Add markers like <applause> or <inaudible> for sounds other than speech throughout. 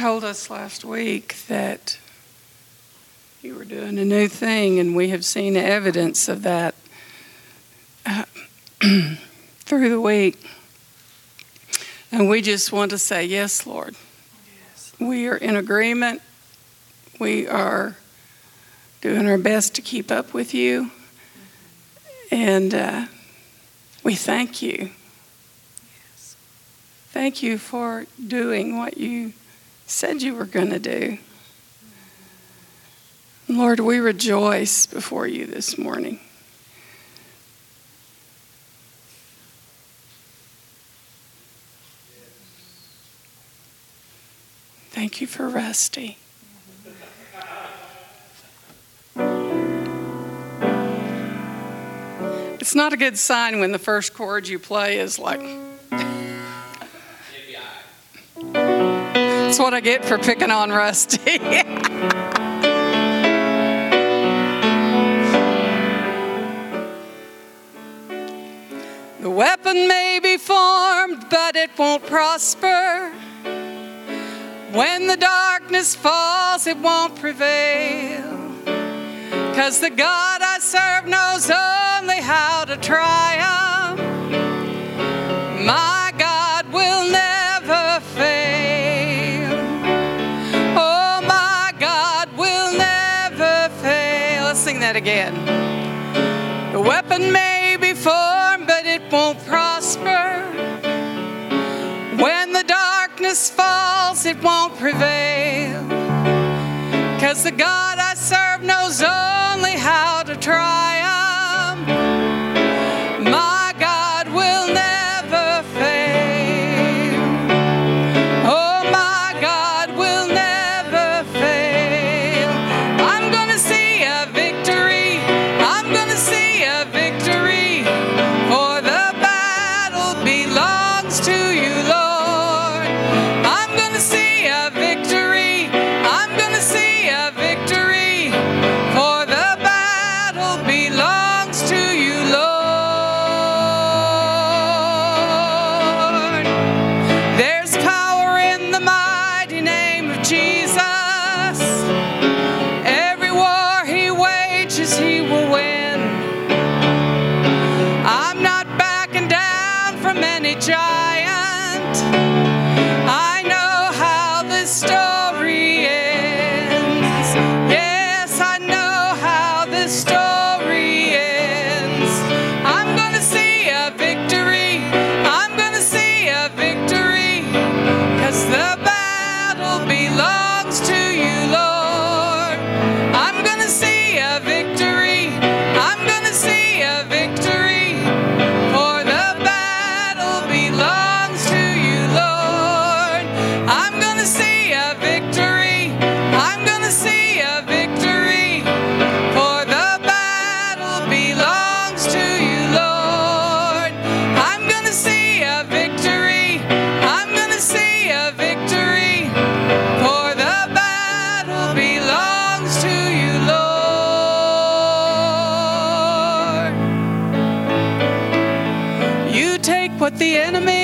told us last week that you were doing a new thing, and we have seen evidence of that uh, <clears throat> through the week. And we just want to say, Yes, Lord. Yes. We are in agreement. We are doing our best to keep up with you. And uh, we thank you. Yes. Thank you for doing what you said you were going to do. Lord, we rejoice before you this morning. Thank you for Rusty. It's not a good sign when the first chord you play is like. That's what I get for picking on Rusty. <laughs> the weapon may be formed, but it won't prosper. When the darkness falls, it won't prevail. Cause the God I serve knows only how to triumph. My again. The weapon may be formed, but it won't prosper. When the darkness falls, it won't prevail. Cause the God I serve knows only how to triumph. What the enemy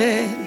I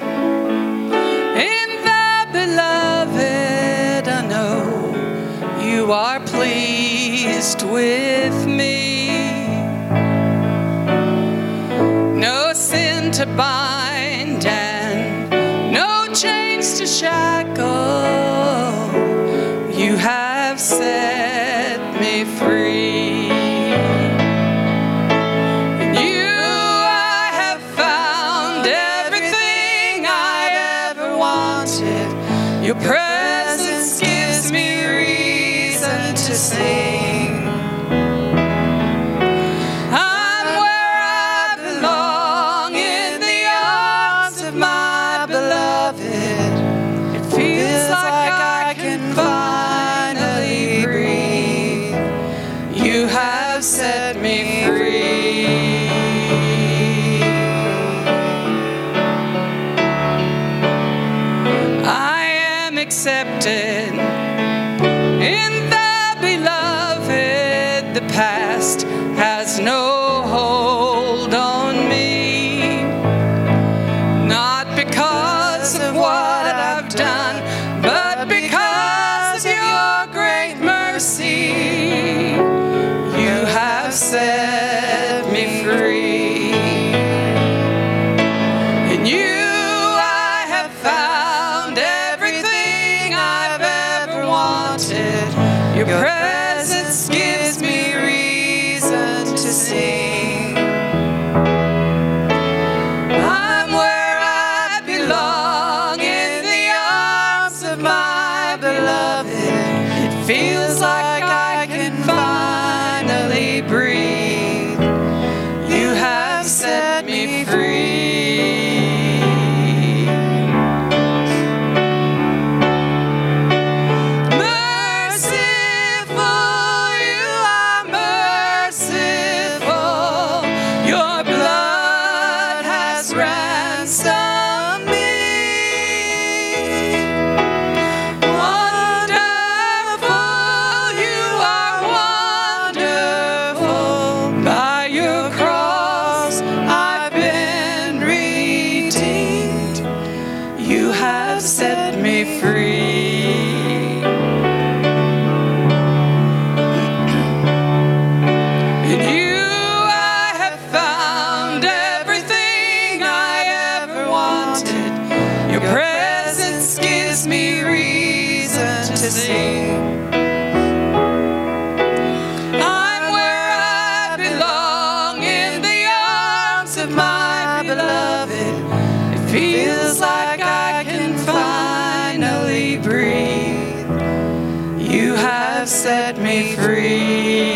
set me free.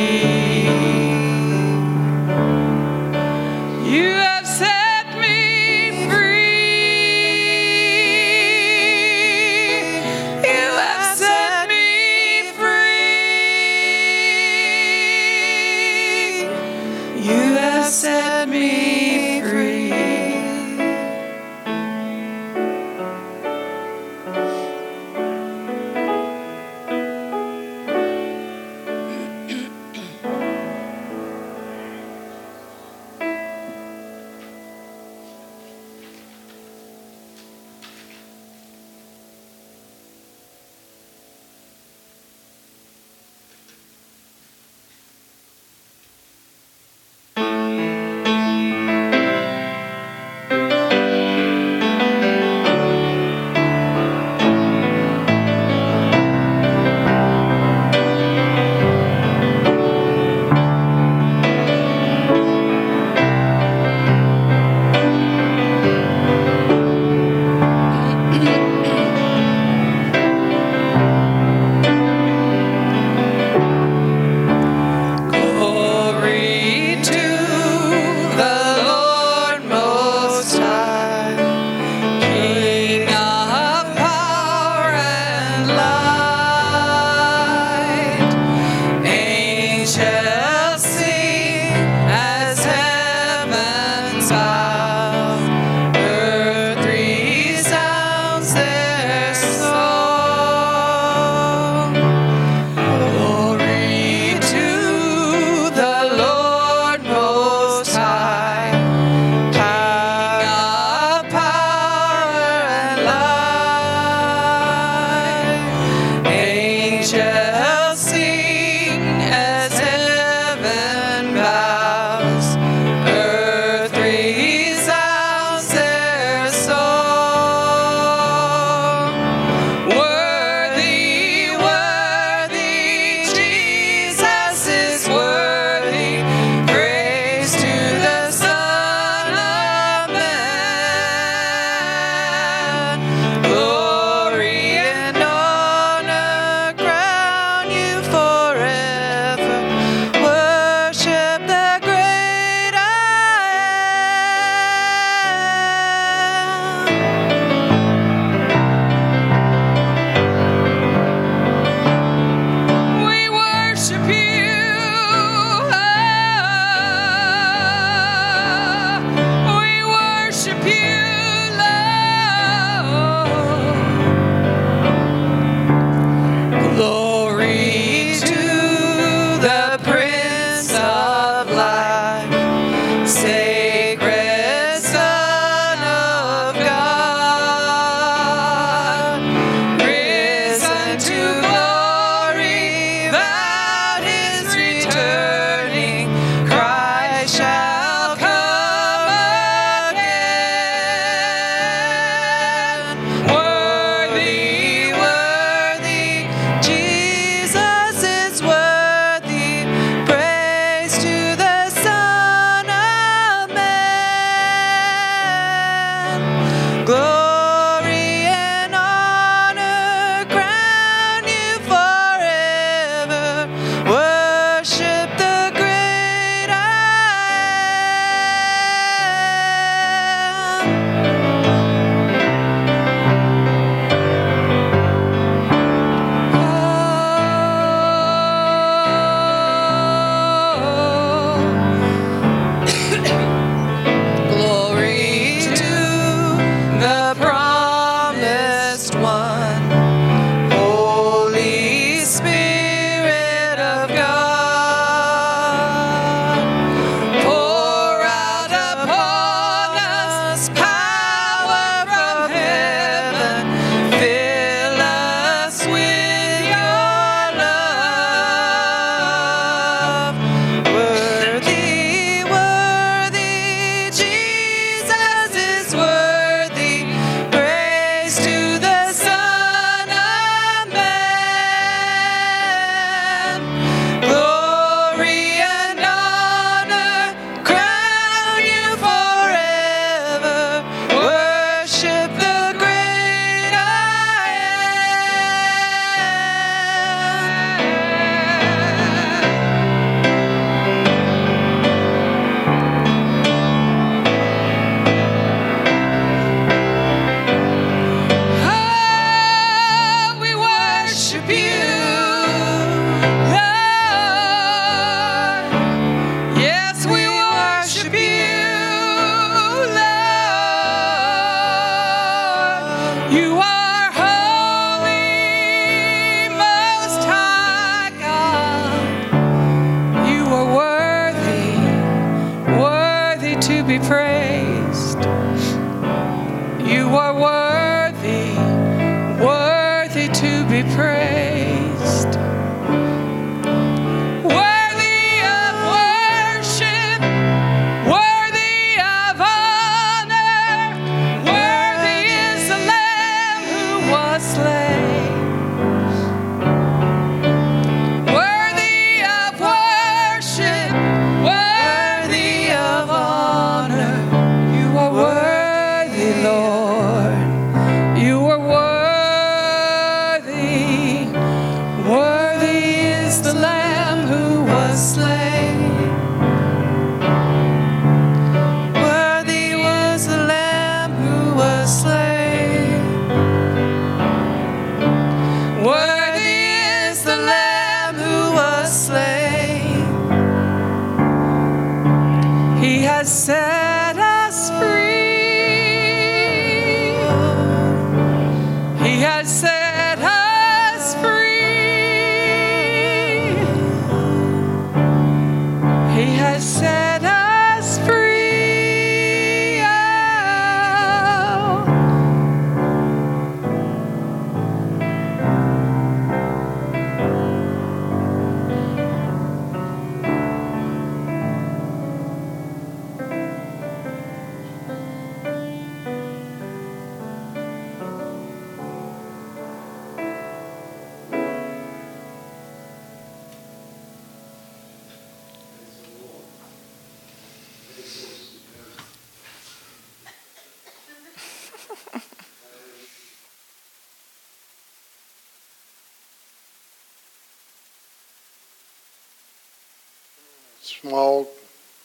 Small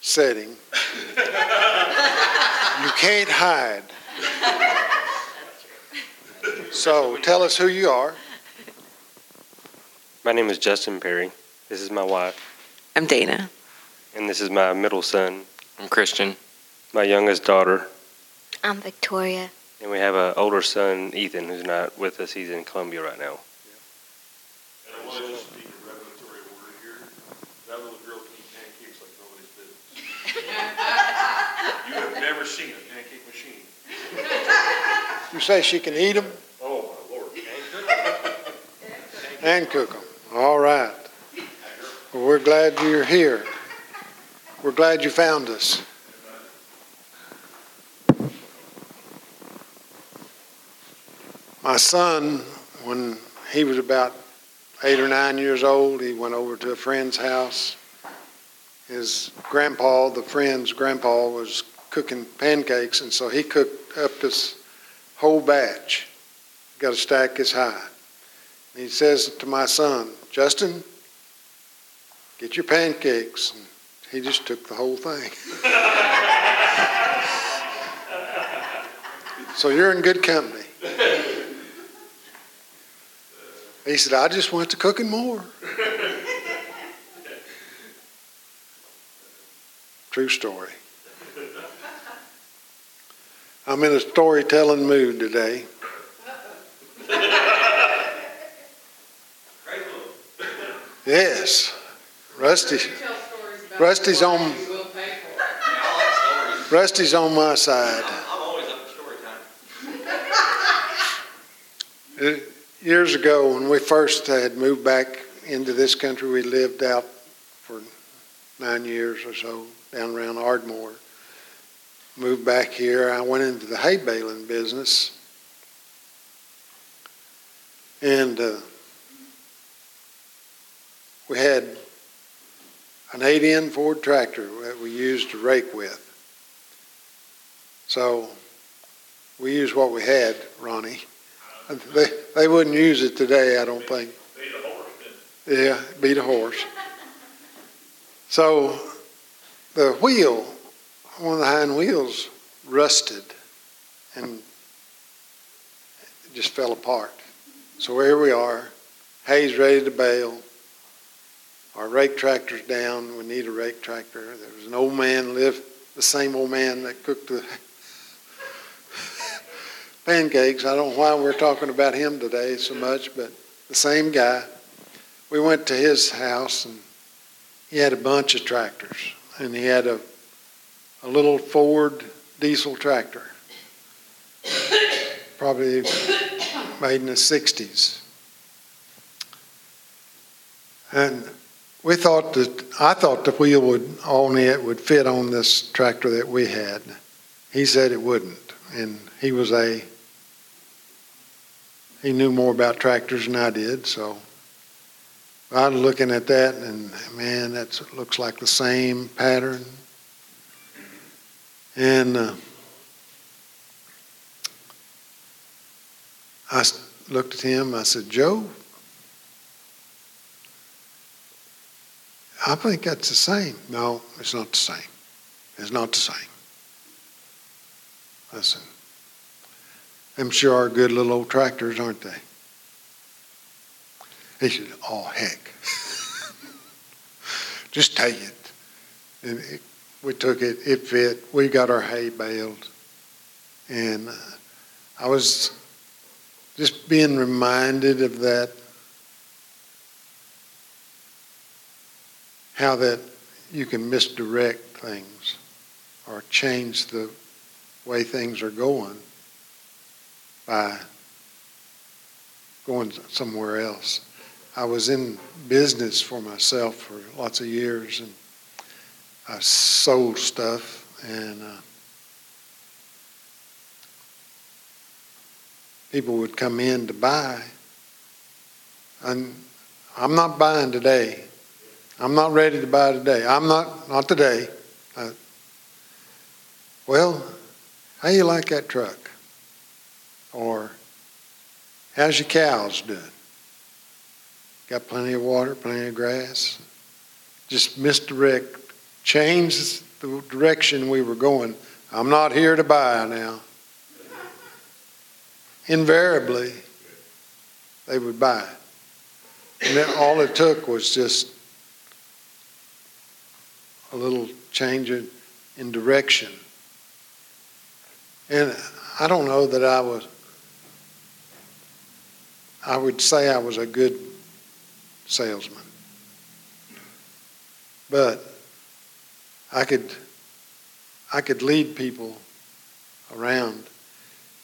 setting. you can't hide. So tell us who you are. My name is Justin Perry. This is my wife, I'm Dana. and this is my middle son, I'm Christian. my youngest daughter, I'm Victoria. and we have an older son, Ethan, who's not with us. He's in Columbia right now. And I want to just speak a revelatory word here. That little girl can eat pancakes like nobody's business. You have never seen a pancake machine. You say she can eat them Oh, my lord. <laughs> and cook them. All right. Well, we're glad you're here. We're glad you found us. My son, when he was about eight or nine years old, he went over to a friend's house. His grandpa, the friend's grandpa, was cooking pancakes, and so he cooked up this whole batch. Got a stack as high. And he says to my son, Justin, get your pancakes. And he just took the whole thing. <laughs> so you're in good company. He said, I just went to cooking more. True story. I'm in a storytelling mood today. Yes. Rusty. Rusty's on. Rusty's on my side. I'm always up for story time. Uh, Years ago, when we first had moved back into this country, we lived out for nine years or so down around Ardmore. Moved back here. I went into the hay baling business. And uh, we had an 8N Ford tractor that we used to rake with. So we used what we had, Ronnie. They, they wouldn't use it today, I don't think. Made a horse, Yeah, beat a horse. So the wheel, one of the hind wheels rusted and just fell apart. So here we are, hay's ready to bale. Our rake tractor's down, we need a rake tractor. There was an old man lived, the same old man that cooked the <laughs> pancakes. I don't know why we're talking about him today so much, but the same guy. We went to his house and he had a bunch of tractors and he had a, a little Ford diesel tractor. probably made in the sixties. And we thought that, I thought the wheel would, on it would fit on this tractor that we had. He said it wouldn't, and he was a, he knew more about tractors than I did, so I was looking at that and, man, that looks like the same pattern. And uh, I looked at him, I said, Joe, I think that's the same. No, it's not the same. It's not the same. Listen, them sure are good little old tractors, aren't they? He said, oh, heck. <laughs> Just take it. And it, we took it, it fit. We got our hay baled. And uh, I was just being reminded of that how that you can misdirect things or change the way things are going by going somewhere else. I was in business for myself for lots of years and I sold stuff and uh, people would come in to buy. And I'm not buying today. I'm not ready to buy today. I'm not, not today. Well, how you like that truck? Or how's your cows doing? Got plenty of water, plenty of grass? Just misdirect, change the direction we were going. I'm not here to buy now. Invariably, they would buy. And then all it took was just a little change in, in direction. And I don't know that I was, I would say I was a good salesman. But I could, I could lead people around.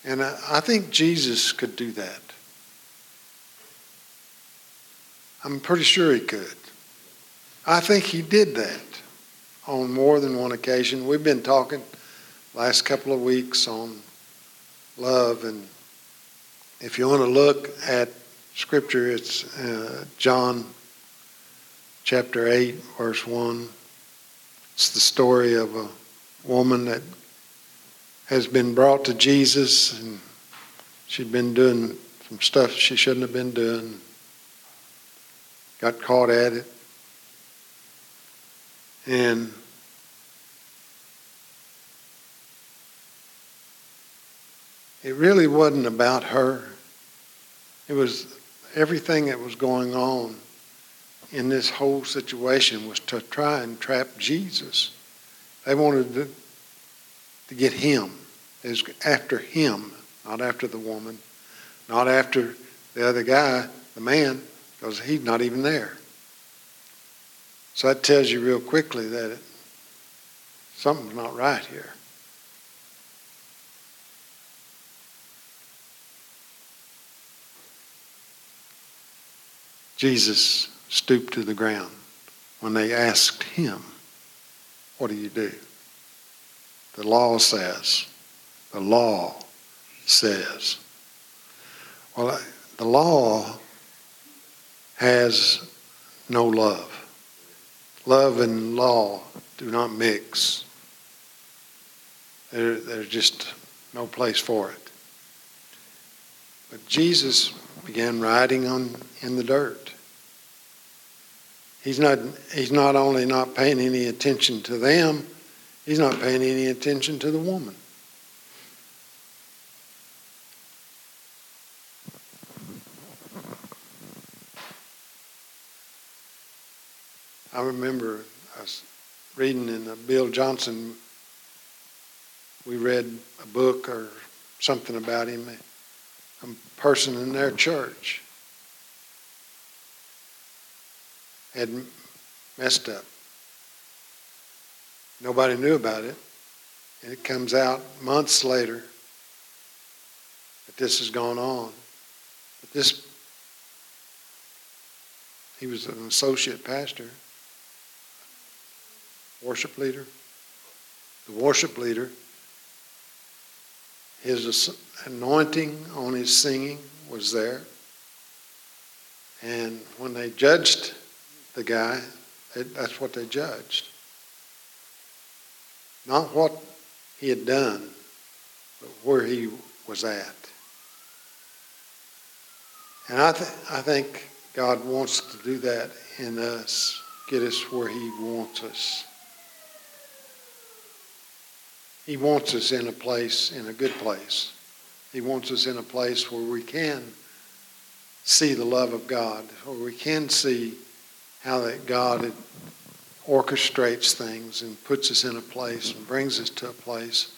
And I, I think Jesus could do that. I'm pretty sure he could. I think he did that on more than one occasion. We've been talking last couple of weeks on love, and if you want to look at Scripture, it's uh, John chapter 8, verse 1. It's the story of a woman that has been brought to Jesus, and she'd been doing some stuff she shouldn't have been doing, got caught at it. And it really wasn't about her. It was everything that was going on in this whole situation was to try and trap Jesus. They wanted to, to get him. It was after him, not after the woman, not after the other guy, the man, because he's not even there. So that tells you real quickly that it, something's not right here. Jesus stooped to the ground when they asked him, What do you do? The law says, the law says. Well, the law has no love. Love and law do not mix. There, there's just no place for it. But Jesus began riding on in the dirt. He's not, he's not only not paying any attention to them, he's not paying any attention to the woman. I remember reading in Bill Johnson, we read a book or something about him, a person in their church had messed up. Nobody knew about it. And it comes out months later that this has gone on. But this, he was an associate pastor, worship leader. The worship leader, his anointing on his singing was there. And when they judged the guy, that's what they judged. Not what he had done, but where he was at. And I, th- I think God wants to do that in us, get us where he wants us. He wants us in a place, in a good place. He wants us in a place where we can see the love of God, where we can see how that God orchestrates things and puts us in a place and brings us to a place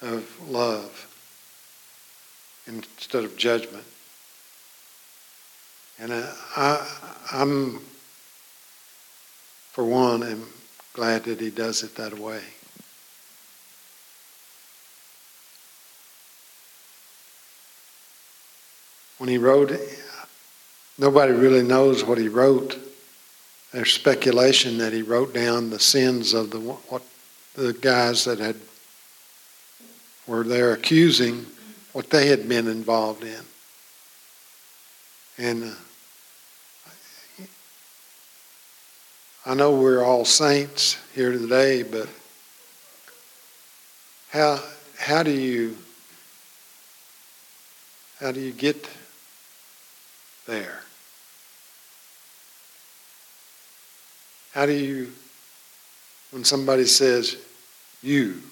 of love instead of judgment. And I, I, I'm, for one, am glad that he does it that way. When he wrote, nobody really knows what he wrote. There's speculation that he wrote down the sins of the what the guys that had were there accusing what they had been involved in. And uh, I know we're all saints here today, but how how do you how do you get there? How do you, when somebody says, you,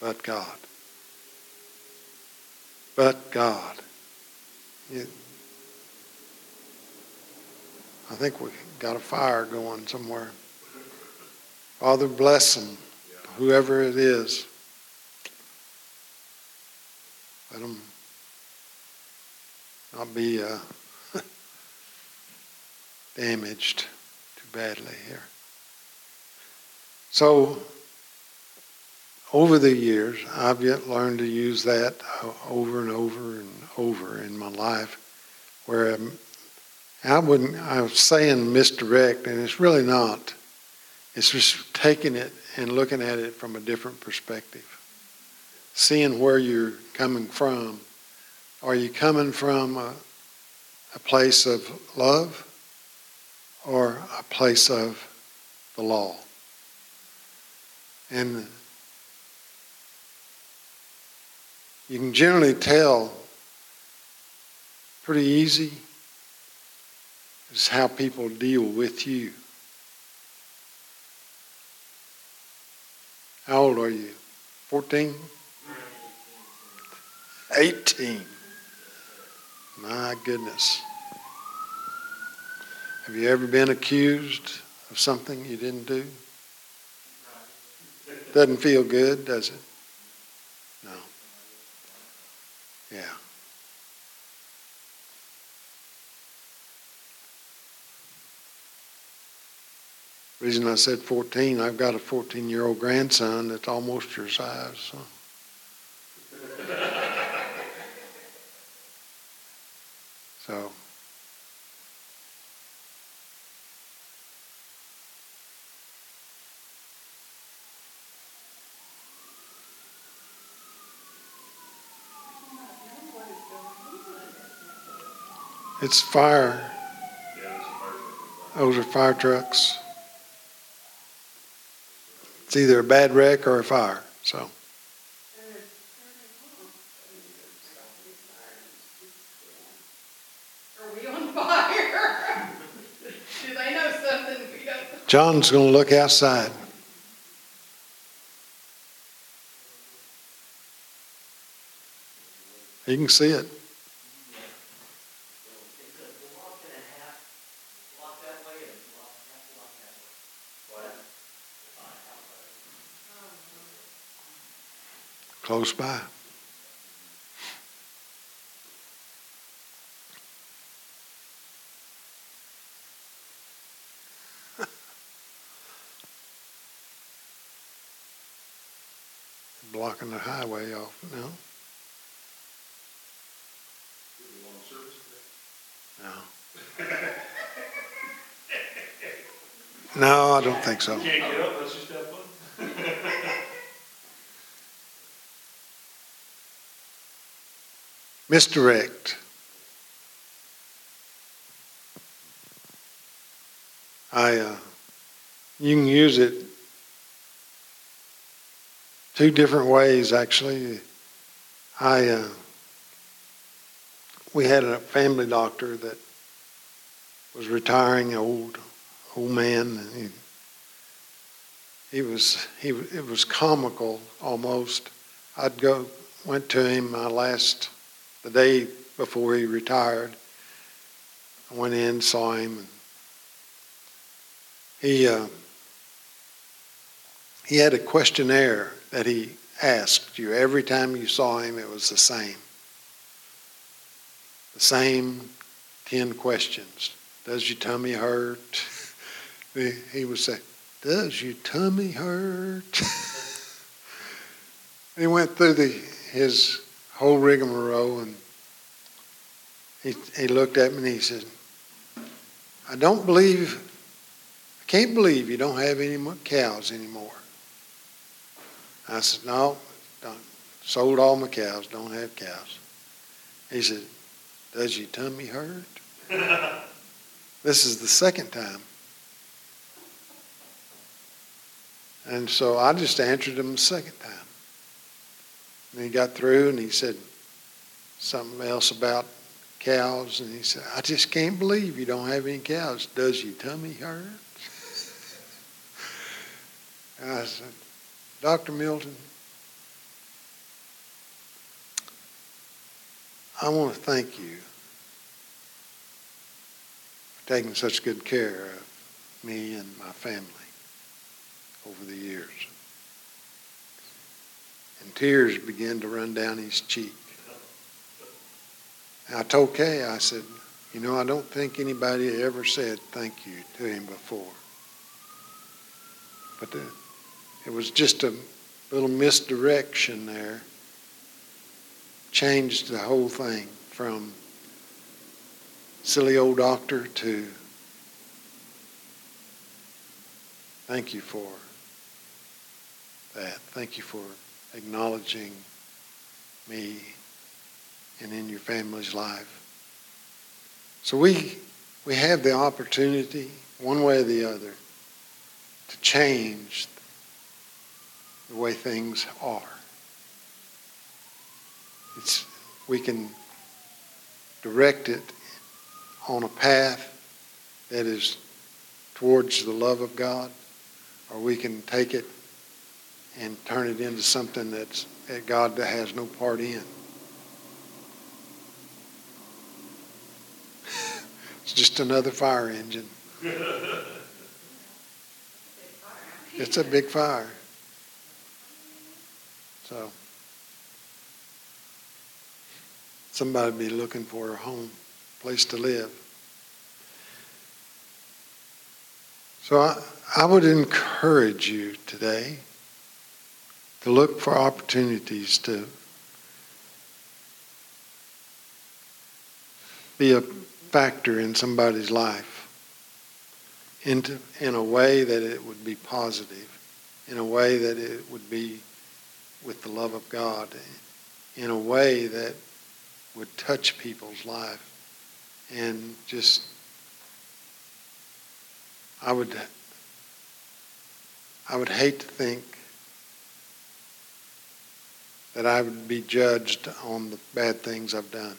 but God, but God, it, I think we got a fire going somewhere. Father, bless them, whoever it is. Let them not be uh, damaged too badly here. So, over the years, I've yet learned to use that over and over and over in my life, where I wouldn't. I was saying misdirect, and it's really not. It's just taking it and looking at it from a different perspective, seeing where you're coming from are you coming from a, a place of love or a place of the law? And you can generally tell pretty easy is how people deal with you. How old are you? 14? 18. My goodness. Have you ever been accused of something you didn't do? Doesn't feel good, does it? No. Yeah. reason I said 14, I've got a 14 year old grandson that's almost your size. So. It's fire. Those are fire trucks. It's either a bad wreck or a fire. So. Are we on fire? Do they know something? John's going to look outside. You can see it. Close by. <laughs> blocking the highway off, no? No. <laughs> No, I don't think so. Can't get up unless you step Misdirect. I, uh, you can use it two different ways, actually. I, uh, we had a family doctor that was retiring, old, old man, he, he was, he, it was comical almost. I'd go, went to him my last, the day before he retired. I went in, saw him, and he, uh, he had a questionnaire that he asked you. Every time you saw him, it was the same. The same 10 questions. Does your tummy hurt? <laughs> He would say, Does your tummy hurt? <laughs> he went through the, his whole rigmarole and he, he looked at me and he said, I don't believe, I can't believe you don't have any cows anymore. I said, No, don't, sold all my cows, don't have cows. He said, Does your tummy hurt? <laughs> this is the second time. And so I just answered him the second time. And he got through and he said something else about cows. And he said, I just can't believe you don't have any cows. Does your tummy hurt? And <laughs> I said, Dr. Milton, I want to thank you for taking such good care of me and my family over the years. And tears began to run down his cheek. And I told Kay, I said, you know, I don't think anybody ever said thank you to him before. But the, it was just a little misdirection there. Changed the whole thing from silly old doctor to thank you for that. Thank you for acknowledging me and in your family's life. So we we have the opportunity, one way or the other, to change the way things are. It's, we can direct it on a path that is towards the love of God, or we can take it and turn it into something that's, that God has no part in. It's just another fire engine. It's a big fire. So somebody be looking for a home, place to live. So I, I would encourage you today to look for opportunities to be a factor in somebody's life into, in a way that it would be positive, in a way that it would be with the love of God, in a way that would touch people's life. And just, I would, I would hate to think that I would be judged on the bad things I've done.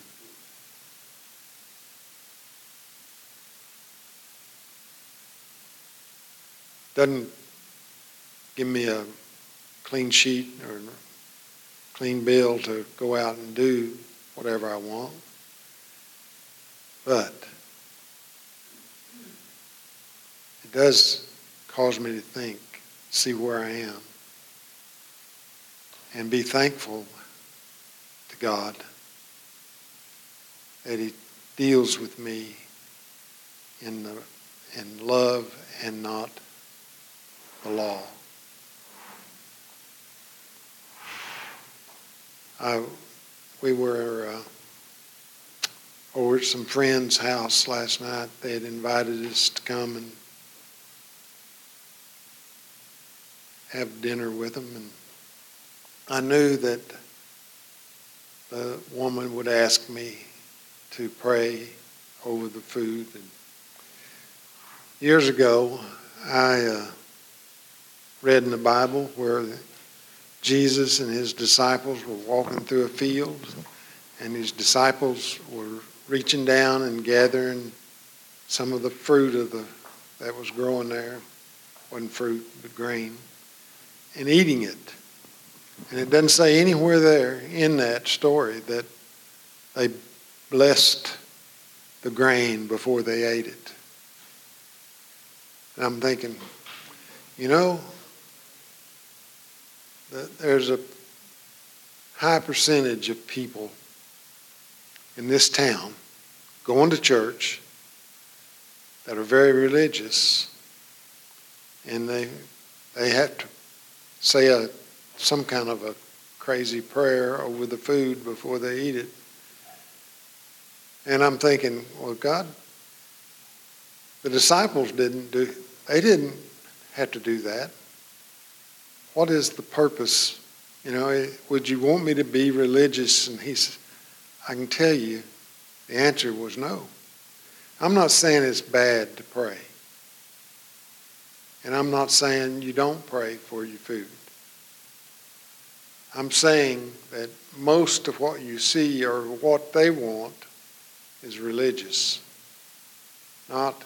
Doesn't give me a clean sheet or a clean bill to go out and do whatever I want. But it does cause me to think, see where I am, and be thankful to God that He deals with me in the in love and not the law. I, we were uh, over at some friend's house last night. They had invited us to come and have dinner with them, and I knew that the woman would ask me to pray over the food. And years ago, I uh, read in the Bible where Jesus and his disciples were walking through a field, and his disciples were reaching down and gathering some of the fruit of the that was growing there, wasn't fruit but grain, and eating it. And it doesn't say anywhere there in that story that they blessed the grain before they ate it. And I'm thinking, you know, that there's a high percentage of people in this town going to church that are very religious and they they have to say a some kind of a crazy prayer over the food before they eat it. And I'm thinking, well, God, the disciples didn't do, they didn't have to do that. What is the purpose? You know, eh, would you want me to be religious? And he said, I can tell you the answer was no. I'm not saying it's bad to pray. And I'm not saying you don't pray for your food. I'm saying that most of what you see or what they want is religious. Not,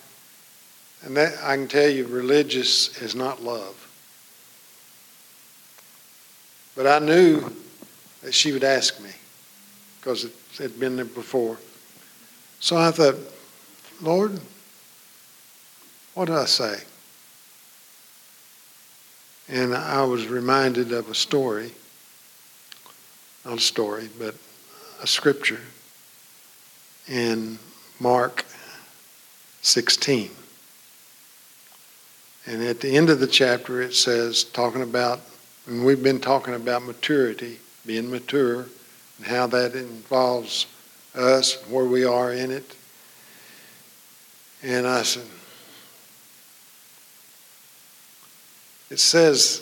and that I can tell you, religious is not love. But I knew that she would ask me because it had been there before. So I thought, Lord, what do I say? And I was reminded of a story not a story, but a scripture in Mark 16. And at the end of the chapter, it says, talking about, and we've been talking about maturity, being mature, and how that involves us, where we are in it. And I said, it says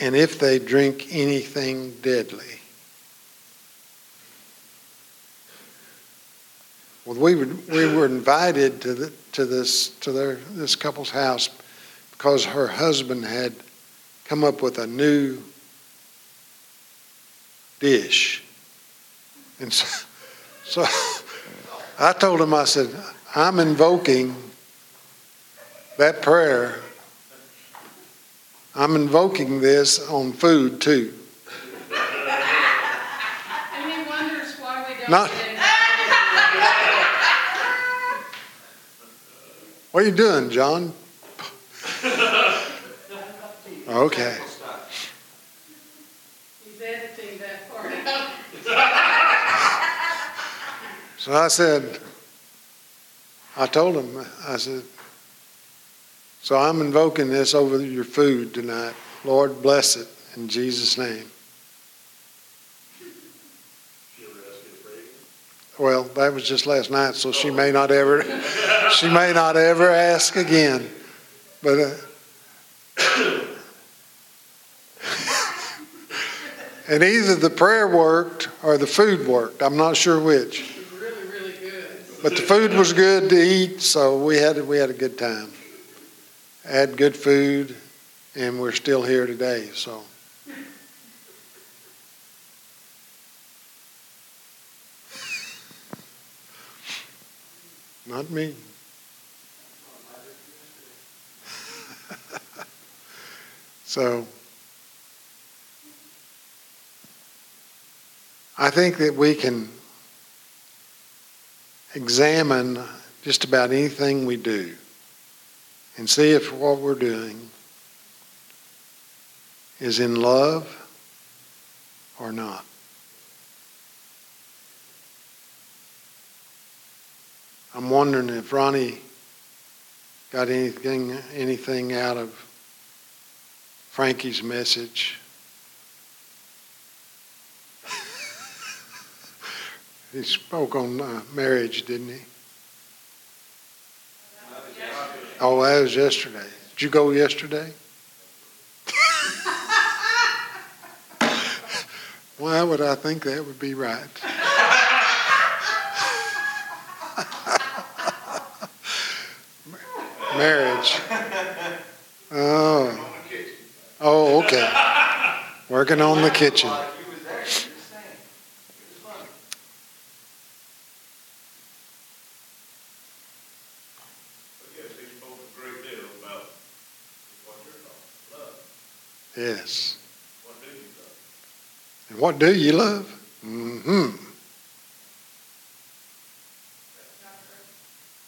and if they drink anything deadly. Well, we were, we were invited to, the, to, this, to their, this couple's house because her husband had come up with a new dish. And so, so I told him, I said, I'm invoking that prayer I'm invoking this on food too. And he wonders why we don't Not- get it. What are you doing, John? Okay. He's editing that part out. So I said, I told him, I said, so I'm invoking this over your food tonight. Lord, bless it in Jesus' name. She ever asked you to pray? Well, that was just last night, so she may not ever, <laughs> she may not ever ask again. But, uh, <laughs> and either the prayer worked or the food worked. I'm not sure which. Really, really good. But the food was good to eat, so we had we had a good time. Had good food, and we're still here today. So. Not me. <laughs> so. I think that we can examine just about anything we do and see if what we're doing is in love or not. I'm wondering if Ronnie got anything anything out of Frankie's message. <laughs> he spoke on uh, marriage, didn't he? Oh, that was yesterday. Did you go yesterday? Why would I think that would be right? <laughs> Marriage. Oh. Oh, okay. Working on the kitchen. Yes, he spoke a great deal about what you're talking, love. Yes. What do you love? And what do you love? hmm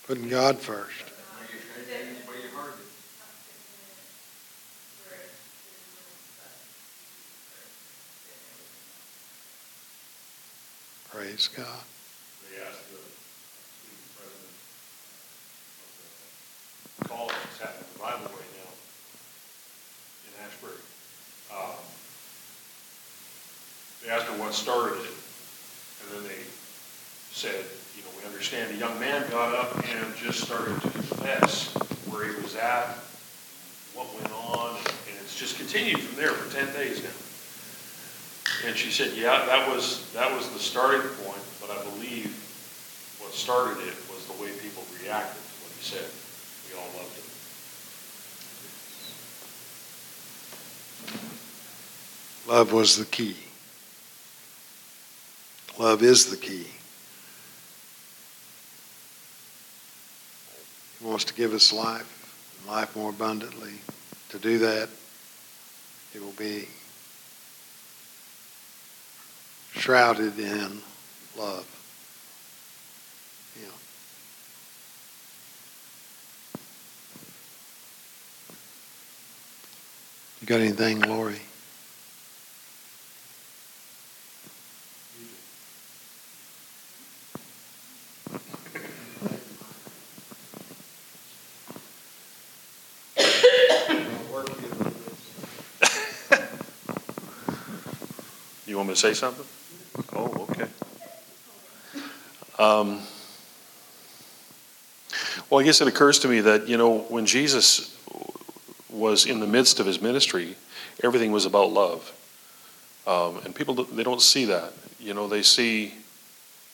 Putting God first. Praise God. They asked the student president of the college that's having a Bible right now in Asbury. Um, They asked her what started it, and then they said, you know, we understand a young man got up and just started to confess where he was at, what went on, and it's just continued from there for ten days now. And she said, yeah, that was, that was the starting point, but I believe what started it was the way people reacted to what he said. We all loved him. Love was the key. Love is the key. He wants to give us life, life more abundantly. To do that, it will be shrouded in love. Yeah. You got anything, Lori? You want me to say something? Oh, okay. Um, Well, I guess it occurs to me that, you know, when Jesus was in the midst of his ministry, everything was about love. Um, and people, they don't see that. You know, they see,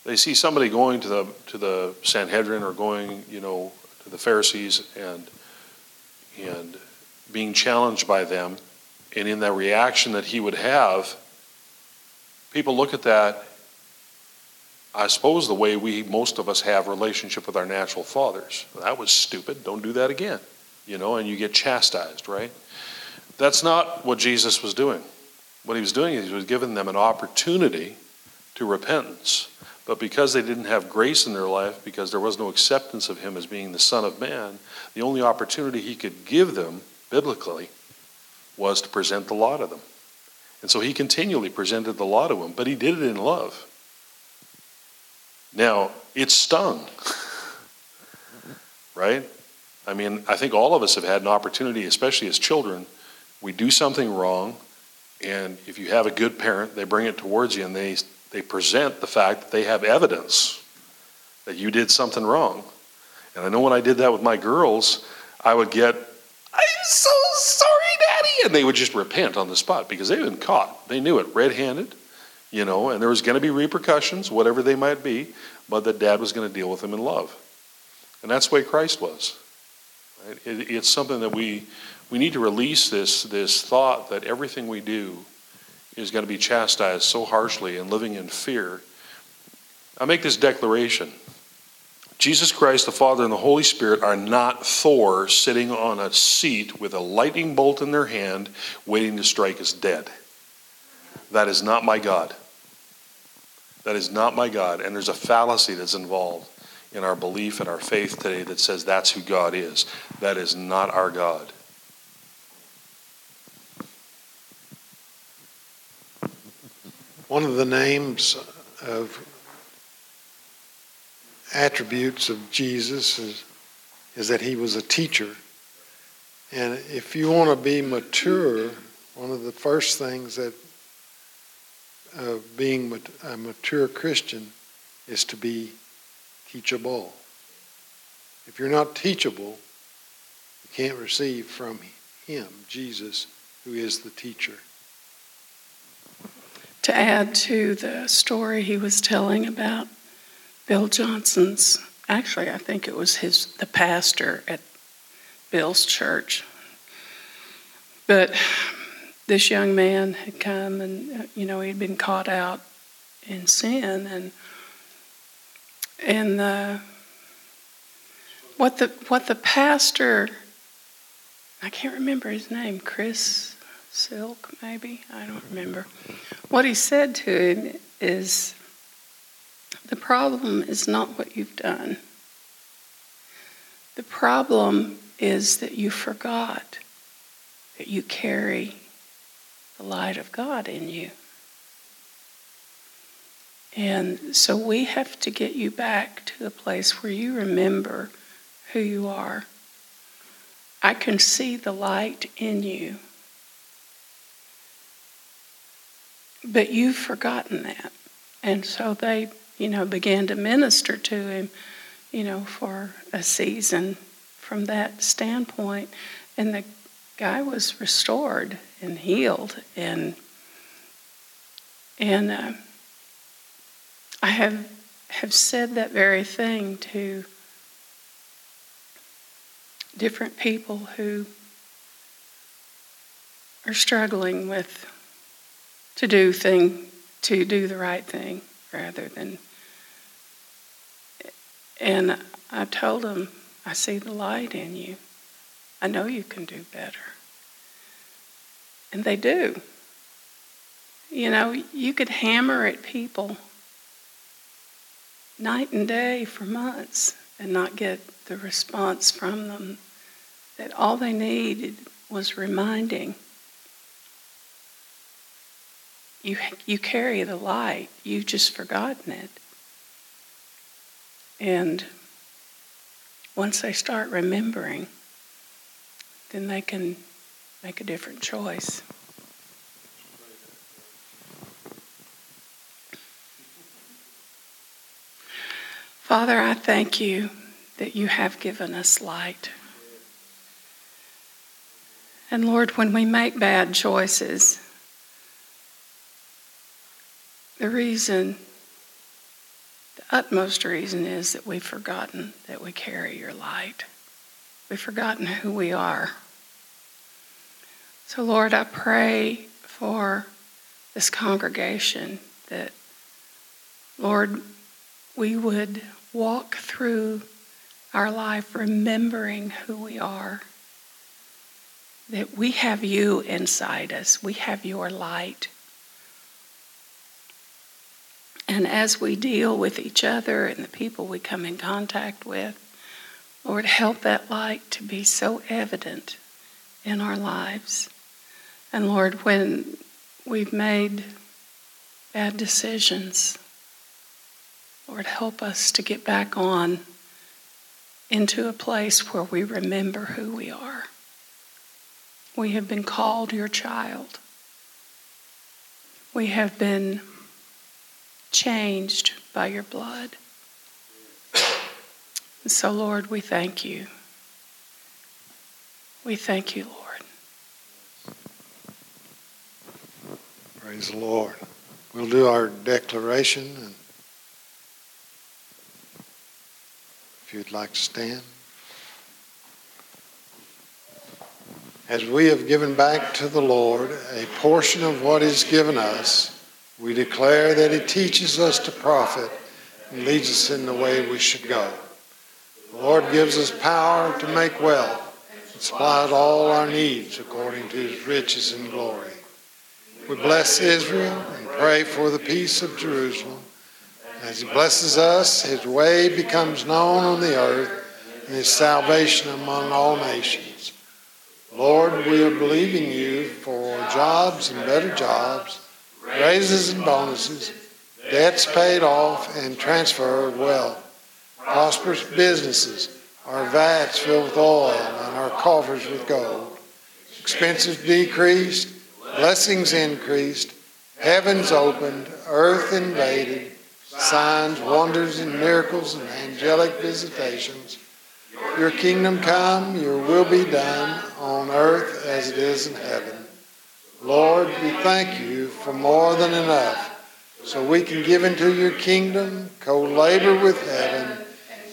they see somebody going to the, to the Sanhedrin or going, you know, to the Pharisees and, and being challenged by them. And in that reaction that he would have, people look at that, I suppose, the way we, most of us, have relationship with our natural fathers. That was stupid. Don't do that again. You know, and you get chastised, right? That's not what Jesus was doing. What he was doing is he was giving them an opportunity to repentance. But because they didn't have grace in their life, because there was no acceptance of him as being the Son of Man, the only opportunity he could give them, biblically, was to present the law to them. And so he continually presented the law to them, but he did it in love. Now, it stung, <laughs> right? I mean, I think all of us have had an opportunity, especially as children. We do something wrong, and if you have a good parent, they bring it towards you and they, they present the fact that they have evidence that you did something wrong. And I know when I did that with my girls, I would get, I'm so. And they would just repent on the spot because they'd been caught. They knew it, red handed, you know, and there was going to be repercussions, whatever they might be, but that dad was going to deal with them in love. And that's the way Christ was. Right? It, it's something that we, we need to release this, this thought that everything we do is going to be chastised so harshly and living in fear. I make this declaration Jesus Christ, the Father, and the Holy Spirit are not Thor sitting on a seat with a lightning bolt in their hand waiting to strike us dead. That is not my God. That is not my God. And there's a fallacy that's involved in our belief and our faith today that says that's who God is. That is not our God. One of the names of attributes of Jesus is, is that he was a teacher. And if you want to be mature, one of the first things that of being a mature Christian is to be teachable. If you're not teachable, you can't receive from Him, Jesus, who is the teacher. To add to the story he was telling about Bill Johnson's, actually, I think it was his the pastor at Bill's church. But this young man had come and you know he'd been caught out in sin and and the what the what the pastor I can't remember his name Chris Silk maybe I don't remember what he said to him is the problem is not what you've done the problem is that you forgot that you carry the light of God in you. And so we have to get you back to the place where you remember who you are. I can see the light in you. But you've forgotten that. And so they, you know, began to minister to him, you know, for a season from that standpoint. And the guy was restored and healed and and uh, I have have said that very thing to different people who are struggling with to do thing to do the right thing rather than and I told them I see the light in you. I know you can do better. And they do. You know, you could hammer at people night and day for months and not get the response from them that all they needed was reminding. You, you carry the light, you've just forgotten it. And once they start remembering, then they can make a different choice. Father, I thank you that you have given us light. And Lord, when we make bad choices, the reason, the utmost reason is that we've forgotten that we carry your light. We've forgotten who we are. So, Lord, I pray for this congregation that, Lord, we would walk through our life remembering who we are, that we have you inside us, we have your light. And as we deal with each other and the people we come in contact with, Lord, help that light to be so evident in our lives. And Lord, when we've made bad decisions, Lord, help us to get back on into a place where we remember who we are. We have been called your child. We have been changed by your blood. And so, Lord, we thank you. We thank you, Lord. Praise the Lord. We'll do our declaration. And if you'd like to stand. As we have given back to the Lord a portion of what is given us, we declare that He teaches us to profit and leads us in the way we should go. The Lord gives us power to make wealth and supplies all our needs according to His riches and glory. We bless Israel and pray for the peace of Jerusalem. As he blesses us, his way becomes known on the earth and his salvation among all nations. Lord, we are believing you for jobs and better jobs, raises and bonuses, debts paid off, and transferred wealth, prosperous businesses, our vats filled with oil, and our coffers with gold, expenses decreased, blessings increased, heavens opened, earth invaded, signs, wonders, and miracles, and angelic visitations. Your kingdom come, your will be done on earth as it is in heaven. Lord, we thank you for more than enough so we can give into your kingdom, co labor with heaven,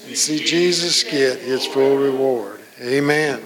and see Jesus get his full reward. Amen.